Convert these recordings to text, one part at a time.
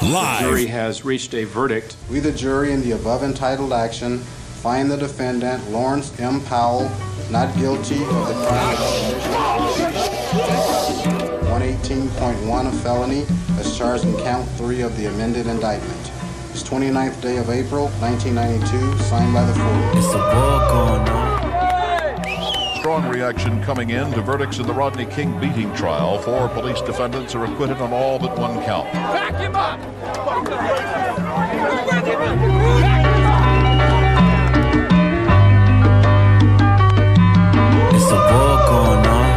Live. The jury has reached a verdict. We, the jury, in the above entitled action, find the defendant, Laurence M. Powell, not guilty of the crime of 118.1 of felony as charged in count 3 of the amended indictment. It's 29th day of April, 1992, signed by the court. It's a war going on. Strong reaction coming in to verdicts in the Rodney King beating trial. Four police defendants are acquitted on all but one count. Back him up! It's a war going on.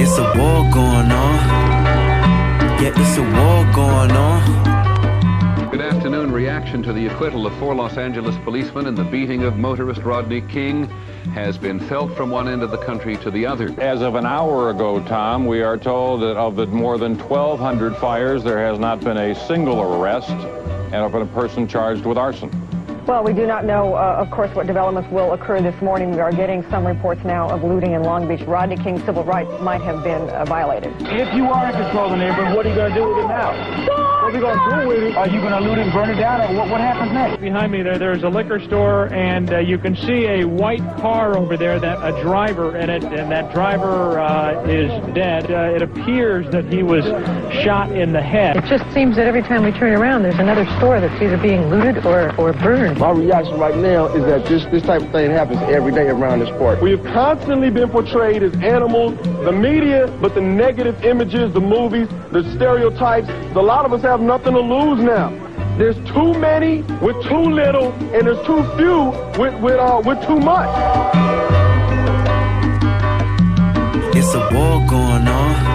It's a war going on. Yeah, it's a war going on. Good afternoon. Reaction to the acquittal of four Los Angeles policemen in the beating of motorist Rodney King has been felt from one end of the country to the other. As of an hour ago, Tom, we are told that of the more than 1,200 fires, there has not been a single arrest and of a person charged with arson. Well, we do not know, uh, of course, what developments will occur this morning. We are getting some reports now of looting in Long Beach. Rodney King's civil rights might have been uh, violated. If you are in control of the neighborhood, what are you going to do with it now? What are you going to do with it? Are you going to loot it and burn it down, or what, what happens next? Behind me there, there's a liquor store, and uh, you can see a white car over there, that a driver in it, and that driver uh, is dead. Uh, it appears that he was shot in the head. It just seems that every time we turn around, there's another store that's either being looted or, or burned. My reaction right now is that this, this type of thing happens every day around this park. We have constantly been portrayed as animals, the media, but the negative images, the movies, the stereotypes, a lot of us have nothing to lose now. There's too many with too little, and there's too few with, with, uh, with too much. It's a war going on.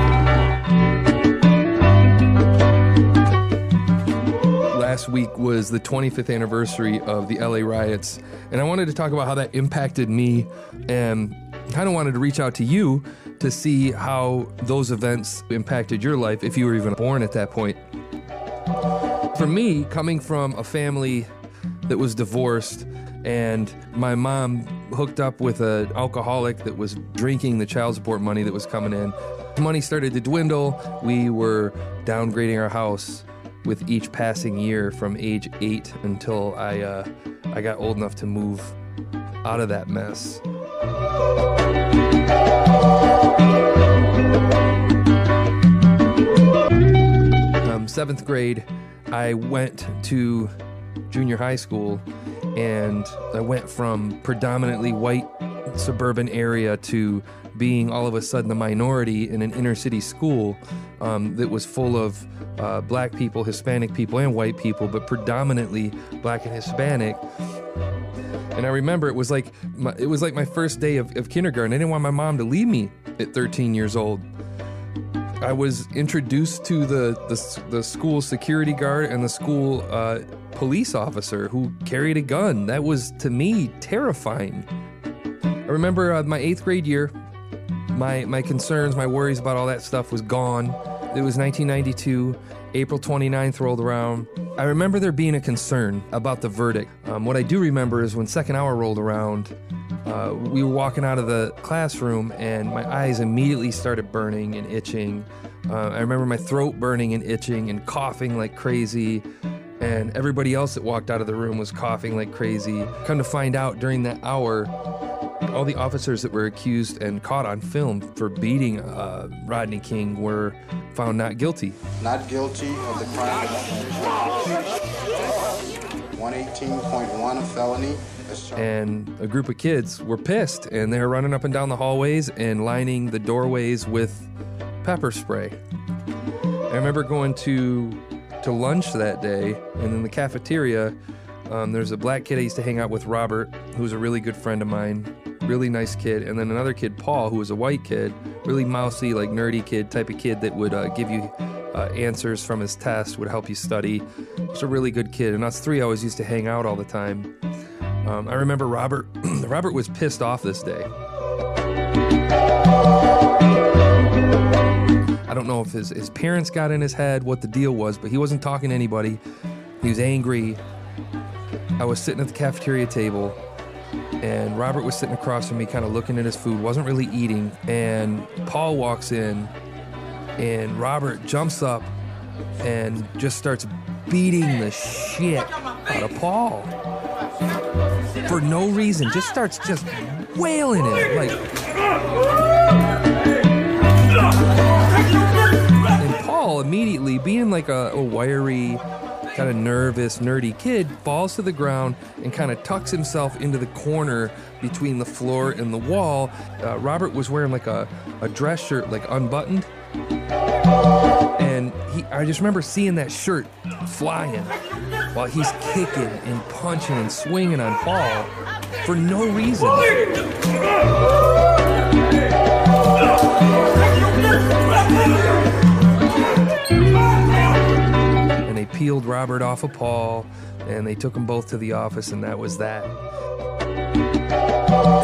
last week was the 25th anniversary of the LA riots, and I wanted to talk about how that impacted me and kind of wanted to reach out to you to see how those events impacted your life if you were even born at that point. For me, coming from a family that was divorced and my mom hooked up with an alcoholic that was drinking the child support money that was coming in. Money started to dwindle. We were downgrading our house with each passing year from age eight until I uh, I got old enough to move out of that mess. Um, seventh grade, I went to junior high school, and I went from predominantly white suburban area to being all of a sudden a minority in an inner city school um, that was full of uh, black people, Hispanic people, and white people, but predominantly black and Hispanic. And I remember it was like my, it was like my first day of, of kindergarten. I didn't want my mom to leave me at 13 years old. I was introduced to the the, the school security guard and the school uh, police officer who carried a gun. That was to me terrifying. I remember uh, my eighth grade year. My my concerns, my worries about all that stuff was gone. It was 1992. April 29th rolled around. I remember there being a concern about the verdict. Um, what I do remember is when second hour rolled around, uh, we were walking out of the classroom and my eyes immediately started burning and itching. Uh, I remember my throat burning and itching and coughing like crazy. And everybody else that walked out of the room was coughing like crazy. Come to find out during that hour, all the officers that were accused and caught on film for beating uh, Rodney King were found not guilty. Not guilty of the crime of 118.1 of felony. And a group of kids were pissed and they were running up and down the hallways and lining the doorways with pepper spray. I remember going to to lunch that day and in the cafeteria um, there's a black kid I used to hang out with, Robert, who's a really good friend of mine, really nice kid, and then another kid, Paul, who was a white kid, really mousy, like nerdy kid, type of kid that would uh, give you uh, answers from his test, would help you study. Just a really good kid, and us three always used to hang out all the time. Um, I remember Robert. Robert was pissed off this day. I don't know if his, his parents got in his head what the deal was, but he wasn't talking to anybody. He was angry. I was sitting at the cafeteria table, and Robert was sitting across from me, kind of looking at his food, wasn't really eating. And Paul walks in, and Robert jumps up and just starts beating the shit out of Paul for no reason. Just starts just wailing it like. And Paul immediately, being like a, a wiry, kind of nervous, nerdy kid, falls to the ground and kind of tucks himself into the corner between the floor and the wall. Uh, Robert was wearing like a, a dress shirt, like unbuttoned. I just remember seeing that shirt flying while he's kicking and punching and swinging on Paul for no reason. And they peeled Robert off of Paul and they took them both to the office, and that was that.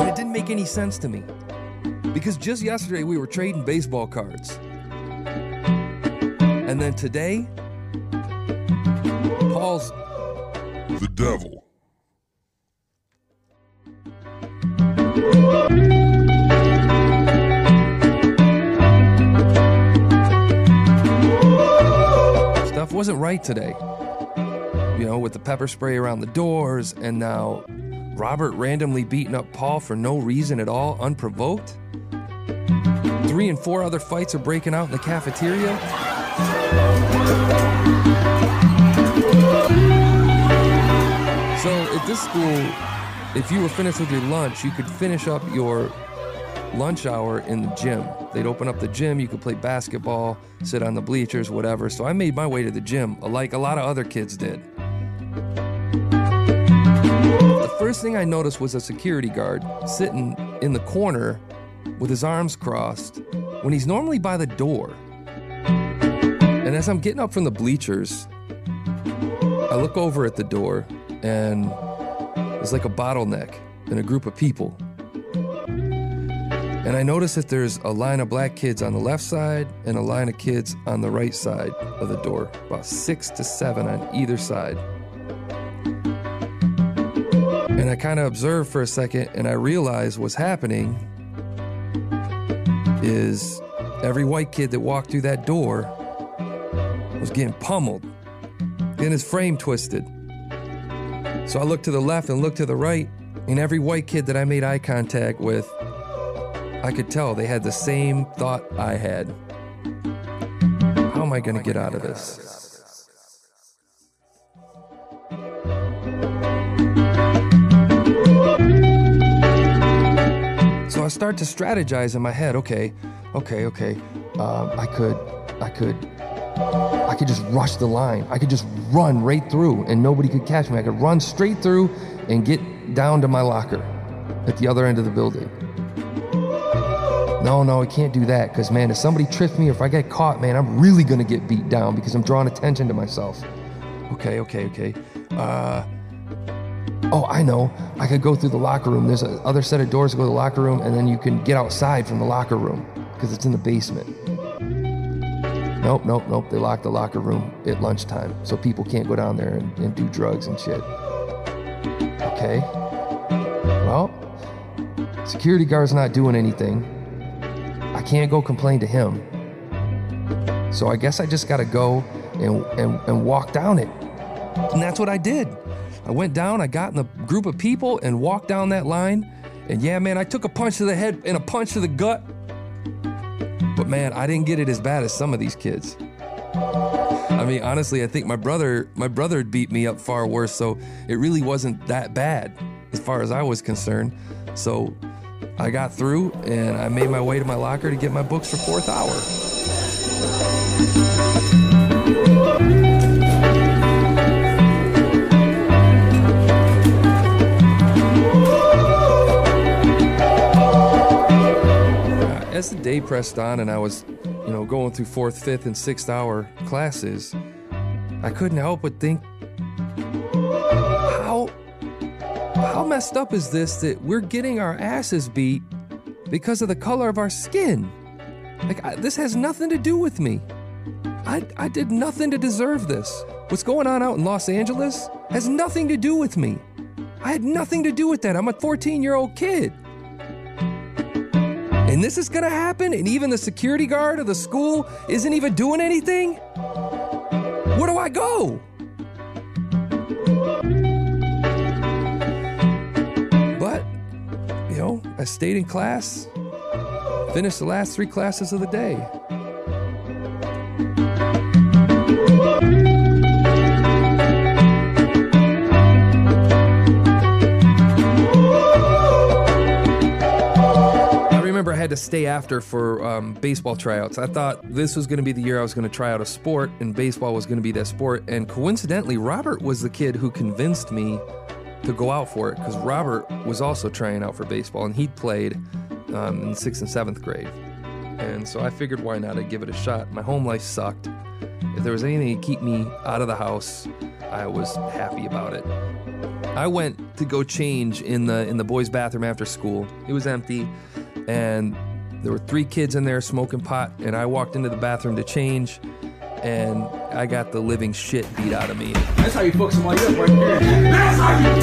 It didn't make any sense to me because just yesterday we were trading baseball cards. And then today, Paul's the devil. Stuff wasn't right today. You know, with the pepper spray around the doors, and now Robert randomly beating up Paul for no reason at all, unprovoked. Three and four other fights are breaking out in the cafeteria. So at this school, if you were finished with your lunch, you could finish up your lunch hour in the gym. They'd open up the gym, you could play basketball, sit on the bleachers, whatever. So I made my way to the gym, like a lot of other kids did. The first thing I noticed was a security guard sitting in the corner with his arms crossed when he's normally by the door. And as I'm getting up from the bleachers, I look over at the door and there's like a bottleneck and a group of people. And I notice that there's a line of black kids on the left side and a line of kids on the right side of the door, about six to seven on either side. And I kind of observe for a second and I realize what's happening is every white kid that walked through that door was getting pummeled, getting his frame twisted. So I looked to the left and looked to the right, and every white kid that I made eye contact with, I could tell they had the same thought I had. How am I going to get out of this? So I start to strategize in my head. Okay, okay, okay. Um, I could, I could, I could just rush the line. I could just run right through, and nobody could catch me. I could run straight through and get down to my locker at the other end of the building. No, no, I can't do that because, man, if somebody trips me or if I get caught, man, I'm really going to get beat down because I'm drawing attention to myself. Okay, okay, okay. Uh, oh, I know. I could go through the locker room. There's a other set of doors to go to the locker room, and then you can get outside from the locker room because it's in the basement. Nope, nope, nope. They lock the locker room at lunchtime so people can't go down there and, and do drugs and shit. Okay. Well, security guard's not doing anything. I can't go complain to him. So I guess I just gotta go and, and, and walk down it. And that's what I did. I went down, I got in a group of people and walked down that line. And yeah, man, I took a punch to the head and a punch to the gut. But man, I didn't get it as bad as some of these kids. I mean, honestly, I think my brother, my brother beat me up far worse, so it really wasn't that bad as far as I was concerned. So I got through and I made my way to my locker to get my books for fourth hour. As the day pressed on and I was, you know, going through fourth, fifth, and sixth hour classes, I couldn't help but think, how, how messed up is this that we're getting our asses beat because of the color of our skin? Like, I, this has nothing to do with me. I, I did nothing to deserve this. What's going on out in Los Angeles has nothing to do with me. I had nothing to do with that. I'm a 14 year old kid. And this is gonna happen, and even the security guard of the school isn't even doing anything? Where do I go? But, you know, I stayed in class, finished the last three classes of the day. Had to stay after for um, baseball tryouts. I thought this was going to be the year I was going to try out a sport, and baseball was going to be that sport. And coincidentally, Robert was the kid who convinced me to go out for it because Robert was also trying out for baseball, and he'd played um, in sixth and seventh grade. And so I figured, why not? I'd give it a shot. My home life sucked. If there was anything to keep me out of the house, I was happy about it. I went to go change in the in the boys' bathroom after school. It was empty, and there were three kids in there smoking pot. And I walked into the bathroom to change, and I got the living shit beat out of me. That's how you fuck somebody up right there. That's how you do it.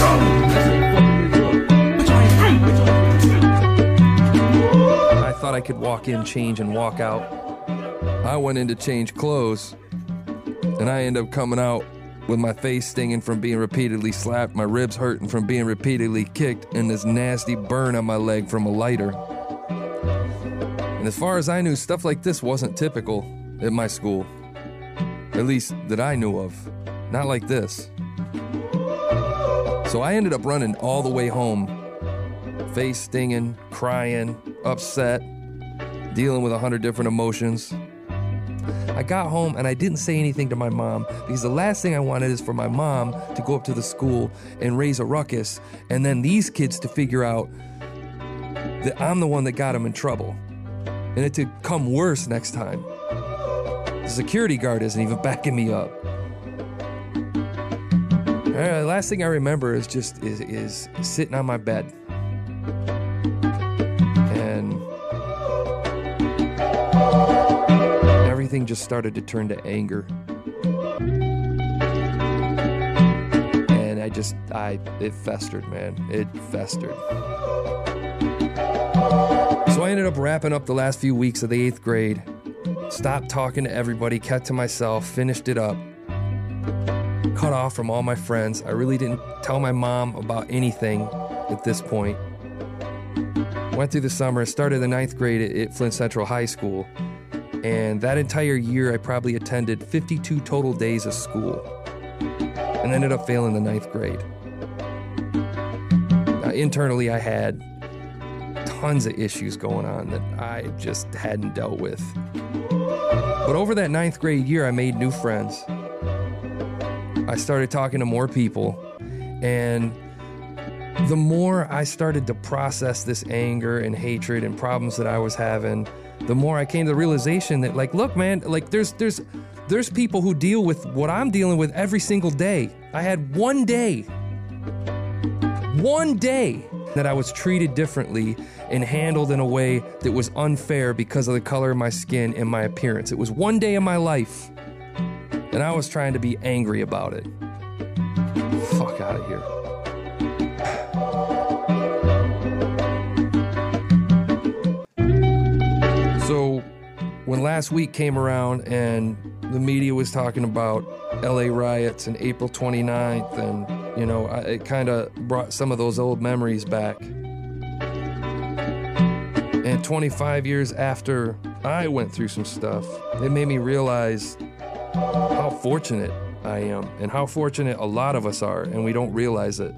That's how you fucking niggas up. Put your hands Put your hands I thought I could walk in, change, and walk out. I went in to change clothes, and I end up coming out with my face stinging from being repeatedly slapped, my ribs hurting from being repeatedly kicked, and this nasty burn on my leg from a lighter. And as far as I knew, stuff like this wasn't typical at my school. At least that I knew of. Not like this. So I ended up running all the way home, face stinging, crying, upset, dealing with a hundred different emotions. I got home and I didn't say anything to my mom because the last thing I wanted is for my mom to go up to the school and raise a ruckus and then these kids to figure out that I'm the one that got them in trouble and it to come worse next time. The security guard isn't even backing me up. Uh, last thing I remember is just is, is sitting on my bed and everything just started to turn to anger. And I just, I, it festered, man. It festered. So I ended up wrapping up the last few weeks of the eighth grade, stopped talking to everybody, kept to myself, finished it up, cut off from all my friends. I really didn't tell my mom about anything at this point. Went through the summer, started the ninth grade at, Flint Central High School, and that entire year I probably attended 52 total days of school and ended up failing the ninth grade. Uh, internally, I had tons of issues going on that I just hadn't dealt with. But over that ninth grade year, I made new friends. I started talking to more people, and the more I started to process this anger and hatred and problems that I was having, the more I came to the realization that like look man, like there's there's there's people who deal with what I'm dealing with every single day. I had one day one day that I was treated differently and handled in a way that was unfair because of the color of my skin and my appearance. It was one day in my life, and I was trying to be angry about it. Fuck out of here. So, when last week came around and the media was talking about LA riots and April 29th, and you know, I, it kind of brought some of those old memories back. And 25 years after I went through some stuff, it made me realize how fortunate I am and how fortunate a lot of us are, and we don't realize it.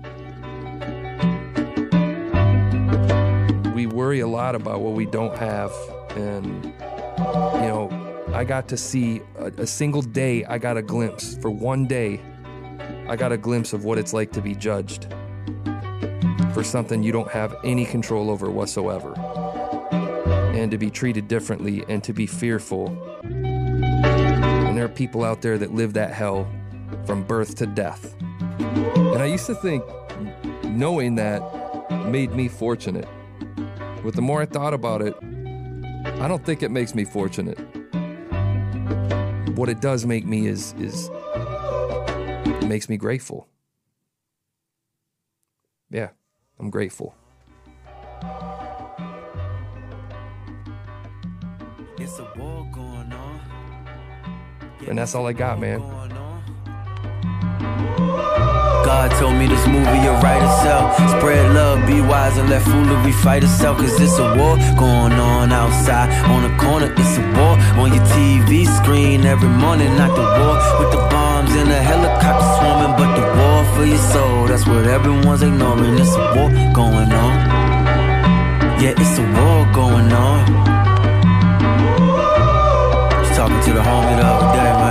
We worry a lot about what we don't have, and you know, I got to see a, a single day, I got a glimpse for one day. I got a glimpse of what it's like to be judged for something you don't have any control over whatsoever, and to be treated differently and to be fearful. And there are people out there that live that hell from birth to death. And I used to think knowing that made me fortunate. But the more I thought about it, I don't think it makes me fortunate. What it does make me is is it makes me grateful. Yeah, I'm grateful. It's a war going on. And that's all I got, man. God told me this movie will write itself. Spread love, be wise, and let foolery fight itself. Cause it's a war going on outside. On the corner, it's a war. On your TV screen every morning, not the war. With the bombs and the helicopter swarming, but the war for your soul. That's what everyone's ignoring. It's a war going on. Yeah, it's a war going on. Just talking to the homie the other day,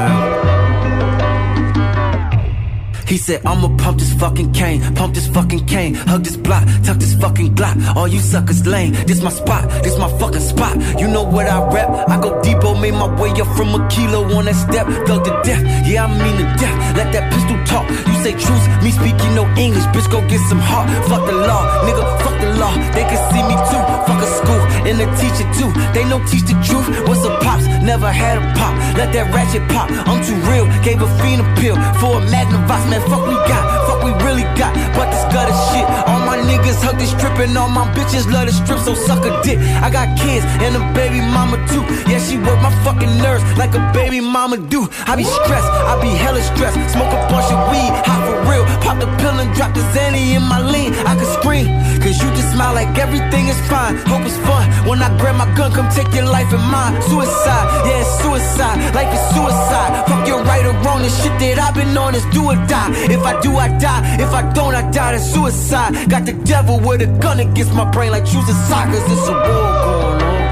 He said, I'ma pump this fucking cane, pump this fucking cane, hug this block, tuck this fucking glock. All you suckers lame, this my spot, this my fucking spot. You know what I rap? I go deepo, made my way up from a kilo on that step, thug to death. Yeah, I mean to death. Let that pistol talk. You say truth, me speaking no English, bitch, go get some heart. Fuck the law, nigga, fuck the law. They can see me too, fuck a school, and the teacher too. They know teach the truth. What's a pops? Never had a pop. Let that ratchet pop. I'm too real. Gave a fiend a pill for a Magnavox, man. Fuck we got, fuck we really got. But this gutter shit. All my niggas hug this stripping. All my bitches love the strip, so suck a dick. I got kids and a baby mama too. Yeah, she work my fucking nerves like a baby mama do. I be stressed, I be hella stressed. Smoke a bunch of weed, hot for real. Pop the pill and drop the Zanny in my lean. I could scream, cause you just smile like everything is fine. Hope it's fun. When I grab my gun, come take your life and mine. Suicide, yeah, it's suicide. Life is suicide. Fuck your right or wrong. The shit that I've been on is do or die. If I do, I die. If I don't, I die. That's suicide. Got the devil with a gun against my brain, like choosing cause it's a war going on.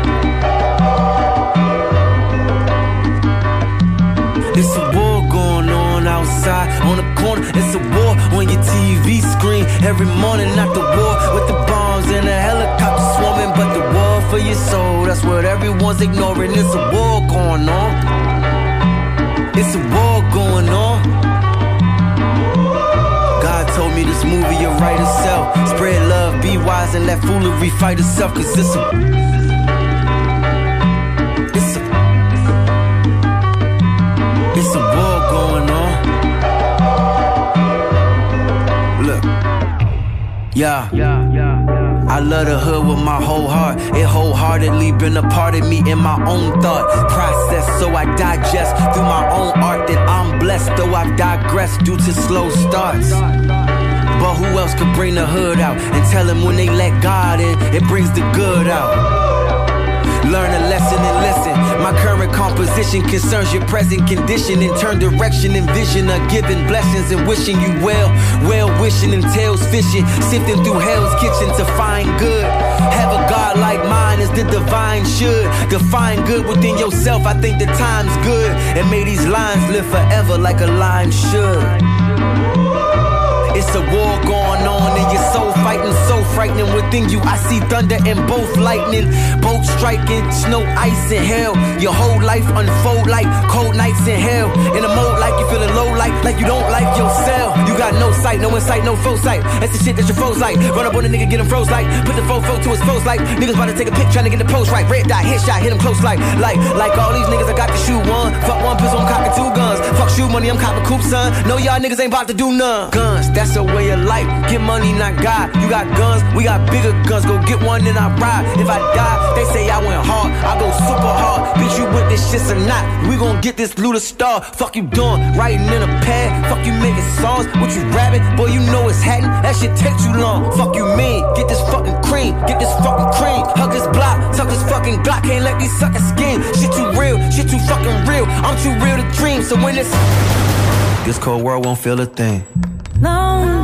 It's a war going on outside on the corner. It's a war on your TV screen every morning. Not the war with the bombs and the helicopters swarming, but the war for your soul. That's what everyone's ignoring. It's a war going on. It's a war going on. This movie will write itself. Spread love, be wise, and let foolery fight itself. Cause it's a It's a It's a war going on. Look. Yeah. I love the hood with my whole heart. It wholeheartedly been a part of me in my own thought process. So I digest through my own art that I'm blessed, though I've digressed due to slow starts. But who else could bring the hood out and tell them when they let God in, it brings the good out? Learn a lesson and listen. My current composition concerns your present condition and turn direction and vision of giving blessings and wishing you well. Well wishing entails fishing, sifting through hell's kitchen to find good. Have a God like mine as the divine should. Define good within yourself. I think the time's good. And may these lines live forever like a line should. It's a war going on and your soul fighting so frightening within you. I see thunder and both lightning, both striking, snow, ice, and hell. Your whole life unfold like cold nights in hell. In a mode like you feeling low, like like you don't like yourself. You got no sight, no insight, no foresight. That's the shit that your foes like. Run up on a nigga, get him froze like. Put the fofo to his foes like. Niggas about to take a pic, trying to get the post right. Red dot, hit shot, hit him close like. Like, like all these niggas, I got to shoot one. Fuck one pistol, I'm cocking two guns. Fuck shoe money, I'm copping coupe, son. No, y'all niggas ain't about to do none. Guns, that's a way of life. Get money, not God. You got guns, we got bigger guns. Go get one and I ride. If I die, they say I went hard. I go super hard. Bitch, you with this shit or not? We gon' get this to star. Fuck you doing? Writing in a pad. Fuck you making songs. What you rapping? Boy, you know it's hatting. That shit take too long. Fuck you mean? Get this fucking cream. Get this fucking cream. Hug this block. Tuck this fucking block. Can't let these suckers scheme. Shit too real. Shit too fucking real. I'm too real to dream. So when it's this cold world won't feel a thing. Lonely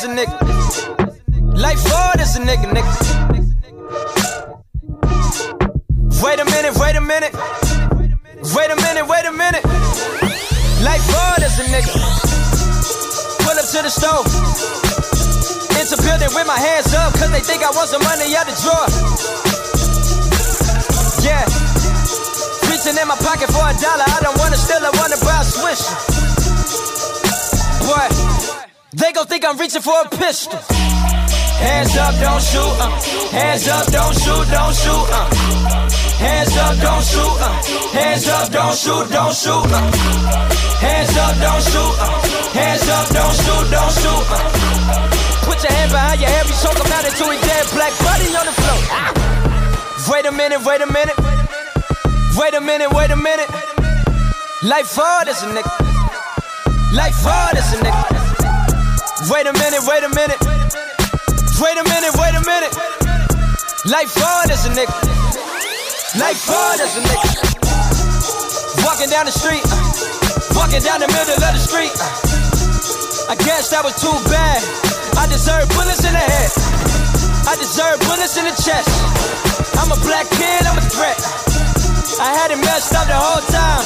as a nigga. Life hard as a nigga, nigga. Wait a minute, wait a minute. Wait a minute, wait a minute. Life hard as a nigga. Pull up to the stove. A building with my hands up, cause they think I want some money out the drawer. Yeah. Reaching in my pocket for a dollar. I don't wanna steal, I wanna buy a swish. Gon' think I'm reaching for a pistol. Hands up, don't shoot. Uh. Hands up, don't shoot, don't shoot. Uh. Hands up, don't shoot. Uh. Hands up, don't shoot, don't shoot. Uh. Hands up, don't shoot. Uh. Hands up, don't shoot, don't shoot. Uh. Put your hand behind your head, we choke him out into a dead black body on the floor. Ah. Wait a minute, wait a minute. Wait a minute, wait a minute. Life hard as a nigga. Life hard as a nigga. Wait a minute, wait a minute. Wait a minute, wait a minute. Life hard as a nigga. Life hard as a nigga. Walking down the street, uh, walking down the middle of the street. uh, I guess that was too bad. I deserve bullets in the head. I deserve bullets in the chest. I'm a black kid, I'm a threat. I had it messed up the whole time.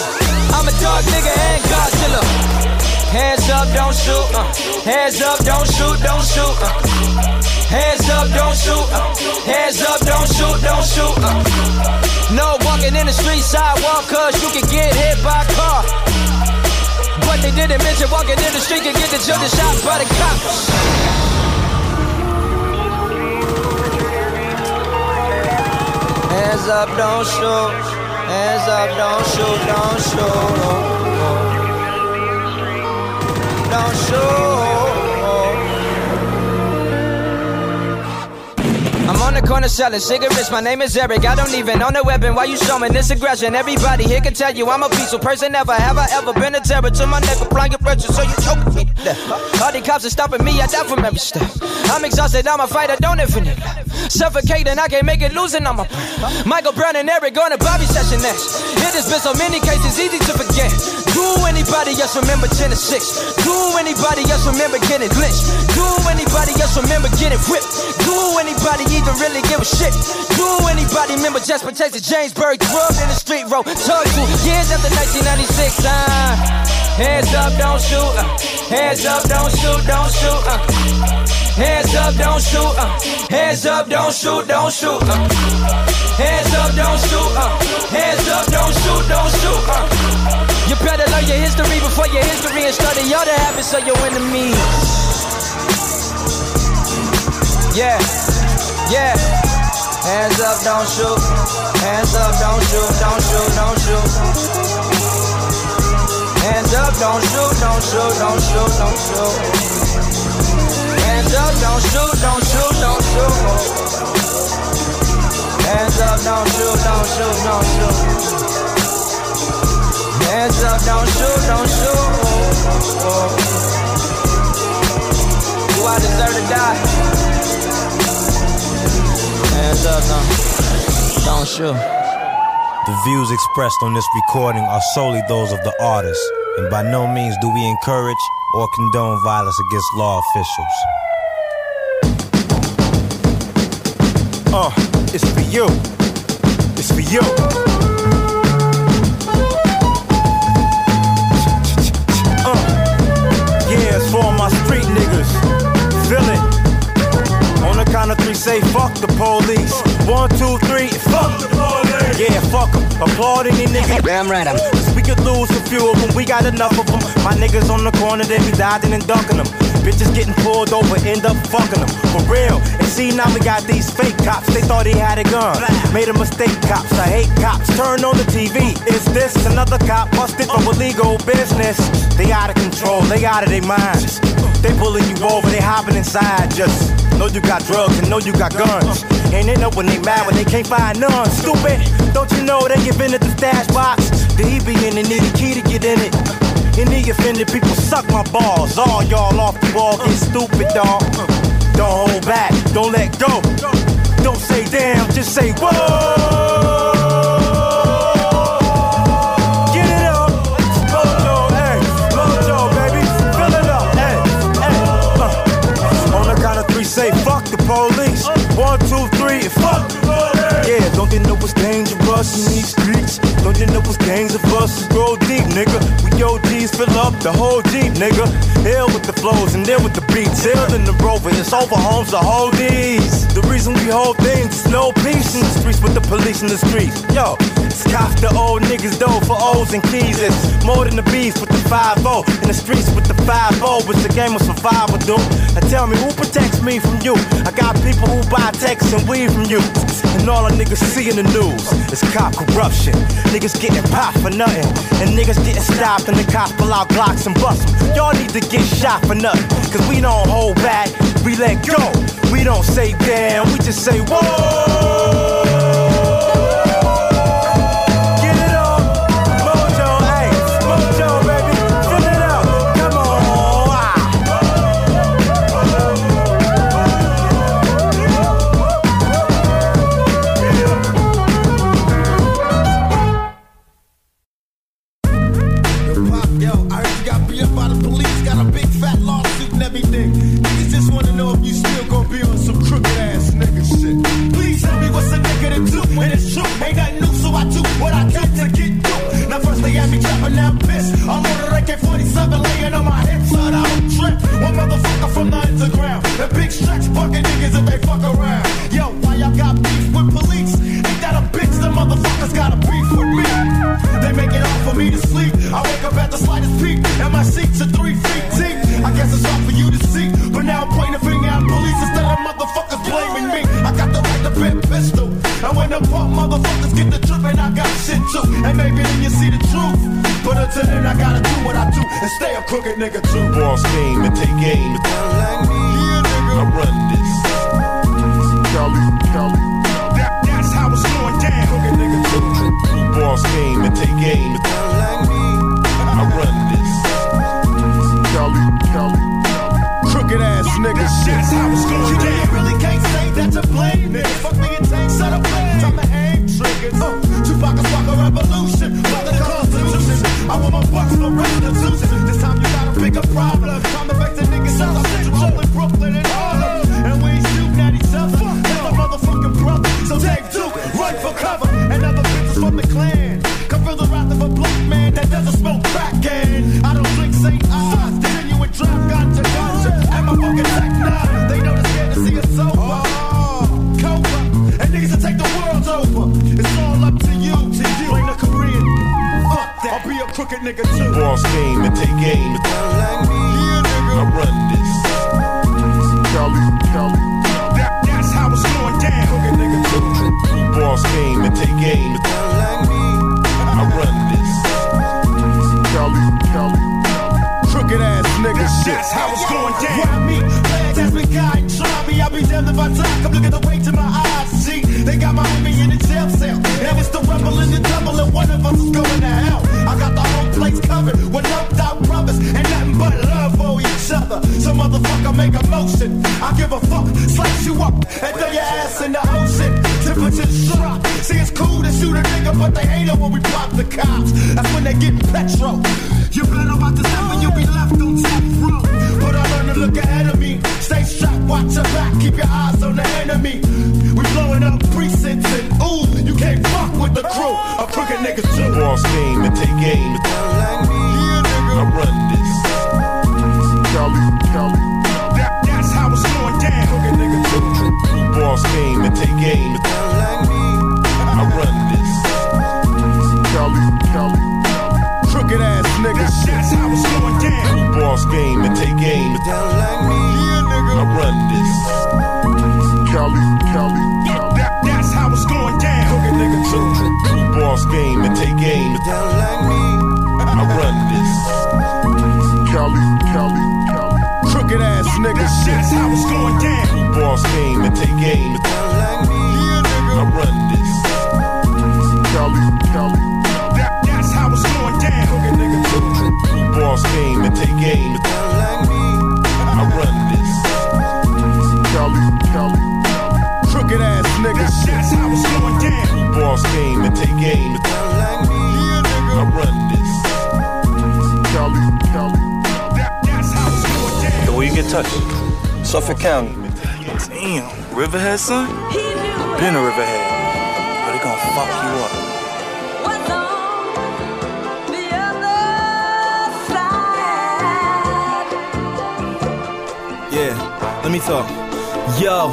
I'm a dark nigga and Godzilla. Hands up, don't shoot. Uh. Hands up, don't shoot, don't shoot. Uh. Hands up, don't shoot. Uh. Hands up, don't shoot, don't shoot. Uh. No walking in the street sidewalk, cause you can get hit by a car. But they didn't mention walking in the street can get the judge shot by the cops. Hands up, don't shoot. Hands up, don't shoot, don't shoot. I'm on the corner selling cigarettes. My name is Eric. I don't even own a weapon. Why you showing this aggression? Everybody here can tell you I'm a peaceful person. Never have I ever been a terror to my neck. Applying pressure, so you choke me. All the cops are stopping me. I die from every step. I'm exhausted. I'm a fighter. Don't infinite. Suffocating. I can't make it. Losing. I'm a Michael Brown and Eric on a Bobby session next. It has been so many cases. Easy to forget. Do anybody else remember 10 to 6? Do anybody else remember getting lynched? Do anybody else remember getting whipped? Do anybody even really give a shit? Do anybody remember Jasper Texas James Byrd drugged in the street road? Told you years after 1996. Uh, hands up, don't shoot. Uh, hands up, don't shoot, don't shoot. Uh, hands up, don't shoot. Uh, hands up, don't shoot, don't shoot. Uh, hands up, don't shoot. Uh, hands up, don't shoot, don't shoot. Uh, you better learn your history before your history and study all the habits of your enemies. Yeah, yeah. Hands up, don't shoot. Hands up, don't shoot, don't shoot, don't shoot. Hands up, don't shoot, don't shoot, don't shoot, don't shoot. Hands up, don't shoot, don't shoot, don't shoot. Hands up, don't shoot, don't shoot, don't shoot. Hands up, don't shoot, don't shoot. Do I deserve to die? Hands up, no. Don't shoot. The views expressed on this recording are solely those of the artist, and by no means do we encourage or condone violence against law officials. Uh, it's for you. It's for you. Uh, yeah, it's for my street niggas. Feel it. On the count of three, say fuck the police. One, two, three, fuck the police. Yeah, fuck them. Applaud any nigga. Damn right, I'm. We could lose a few of them, we got enough of them. My niggas on the corner, they be dodging and ducking them. Bitches getting pulled over, end up fucking them. For real. And see, now we got these fake cops. They thought he had a gun. Made a mistake, cops. I hate cops. Turn on the TV. Is this another cop busted for illegal business? They out of control, they out of their minds. They pulling you over, they hopping inside. Just know you got drugs and know you got guns. And they know when they mad when they can't find none. Stupid. Don't you know they give in at the stash box? The he be in and need a key to get in it. Any offended people suck my balls. All y'all off the wall get stupid, dog. Don't hold back, don't let go. Don't say damn, just say whoa. They know it's dangerous? us in these streets. Don't you know it's gangs of us grow deep, nigga? We OGs fill up the whole Jeep, nigga. Hell with the flows and then with the beats. Hell in the rover, it's over homes the whole these. The reason we hold things is no peace in the streets with the police in the streets. Yo, it's the old niggas though for O's and keys. It's more than the beef with the 5 in the streets with the 5 It's a game of survival, dude. Now tell me who protects me from you? I got people who buy texts and weed from you. And all the niggas see in the news is cop corruption. Niggas getting popped for nothing. And niggas getting stopped and the cops pull out blocks and bust. Y'all need to get shot for nothing. Cause we don't hold back, we let go. We don't say damn, we just say whoa. And when the pump motherfuckers get the tripping, I got shit too. And maybe then you see the truth, but until then I gotta do what I do and stay a crooked nigga true. Boss game and take game. I run this. Cali, Cali. That, that's how it's going down. Crooked nigga true. Boss game and take game. I run this. Cali, Cali. Crooked ass nigga shit. That's how it's going down. You really can't say that to blame me. Fuck me and take set up Time to triggers. Uh, Tupac is a revolution. Fuck the constitution. I want my bucks for restitution. This time you gotta pick a problem. Time to make the niggas out of Central in Brooklyn and Harlem. And we ain't shooting at each other. A motherfucking brother. So Dave Duke, run for cover. And other bitches from the Klan. Come feel the wrath of a black man that doesn't smoke crack. And crooked nigga too. Boss game and take game. I run this. Cali, Cali. That, that's how it's going down. Crooked nigga too. Boss game and take game. I run this. Cali, Cali. Crooked ass nigga shit. That's how it's going down. Why me? Flags ask me, God, try me. I'll be damned if I talk. Come look at the way to my eyes. See, they got my homie in the jail cell. Now it's the rebel and the devil, and one of us is going to hell. I got the whole place covered with no doubt brothers and nothing but love for each other. So motherfucker make a motion. I give a fuck, slice you up and throw your ass in the ocean. Temperatures drop. See, it's cool to shoot a nigga, but they hate it when we pop the cops. That's when they get petrol. You better about step and you'll be left on top row. But I learn to look ahead of me. Stay strapped, watch your back, keep your eyes on the enemy. We blowing up precincts game. But you like me, yeah, I run this. Cali, Cali. That, that's how it's going down. You get touched? Suffolk County. Damn, Riverhead, son? Been a Riverhead. But they gonna fuck you up. Yeah, let me talk. Yo,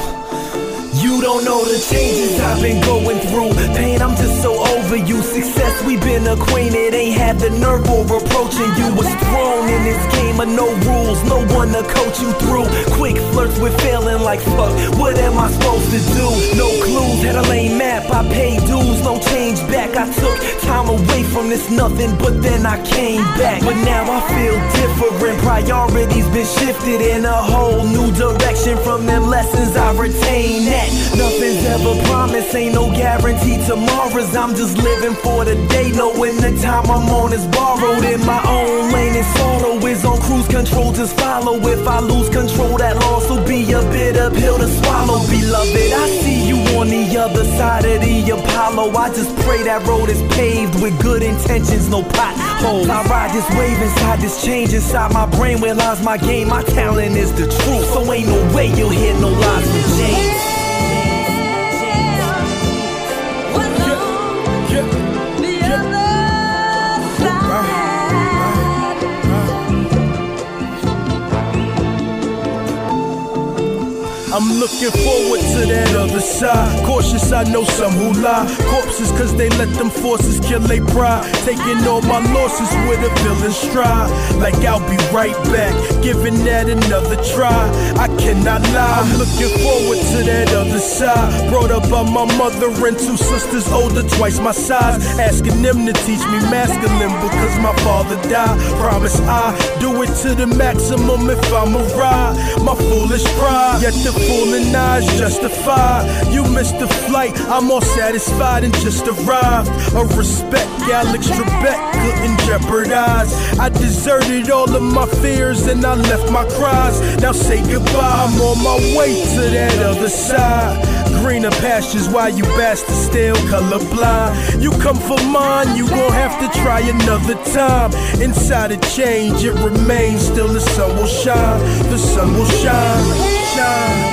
you don't know the changes I've been going through. Pain, I'm just so over you. Success, we've been acquainted. Ain't had the nerve over approaching you. Was thrown in this game of no rules, no one to coach you through. Quick flirts with failing like fuck. What am I supposed to do? No clues, had a lame map. I paid dues, no change back. I took time away from this nothing, but then I came back. But now I feel different. Priorities been shifted in a whole new direction from them lessons I retained. Nothing's ever promised, ain't no guarantee tomorrow's. I'm just living for the day, knowing the time I'm on is borrowed in my own lane. And sorrow is on cruise control, just follow. If I lose control, that loss will be a bitter pill to swallow. Beloved, I see you on the other side of the Apollo. I just pray that road is paved with good intentions, no potholes. I ride this wave inside this change inside my brain where lies my game. My talent is the truth, so ain't no way you'll hear no lies from James. I'm looking forward to that other side. Cautious, I know some who lie. Corpses, cause they let them forces kill their pride. Taking all my losses with a villain stride. Like I'll be right back, giving that another try. I cannot lie. I'm looking forward to that other side. Brought up by my mother and two sisters older, twice my size. Asking them to teach me masculine because my father died. Promise I do it to the maximum if I'm a ride. My foolish pride, yet the fooling eyes justify. You missed the flight, I'm all satisfied and just arrived. A respect, Alex Trebek couldn't jeopardize. I deserted all of my fears and I left my cries. Now say goodbye, I'm on my way to that other side. Greener pastures why you bastards still colorblind. You come for mine, you gon' have to try another time. Inside a change, it remains, still the sun will shine. The sun will shine, shine.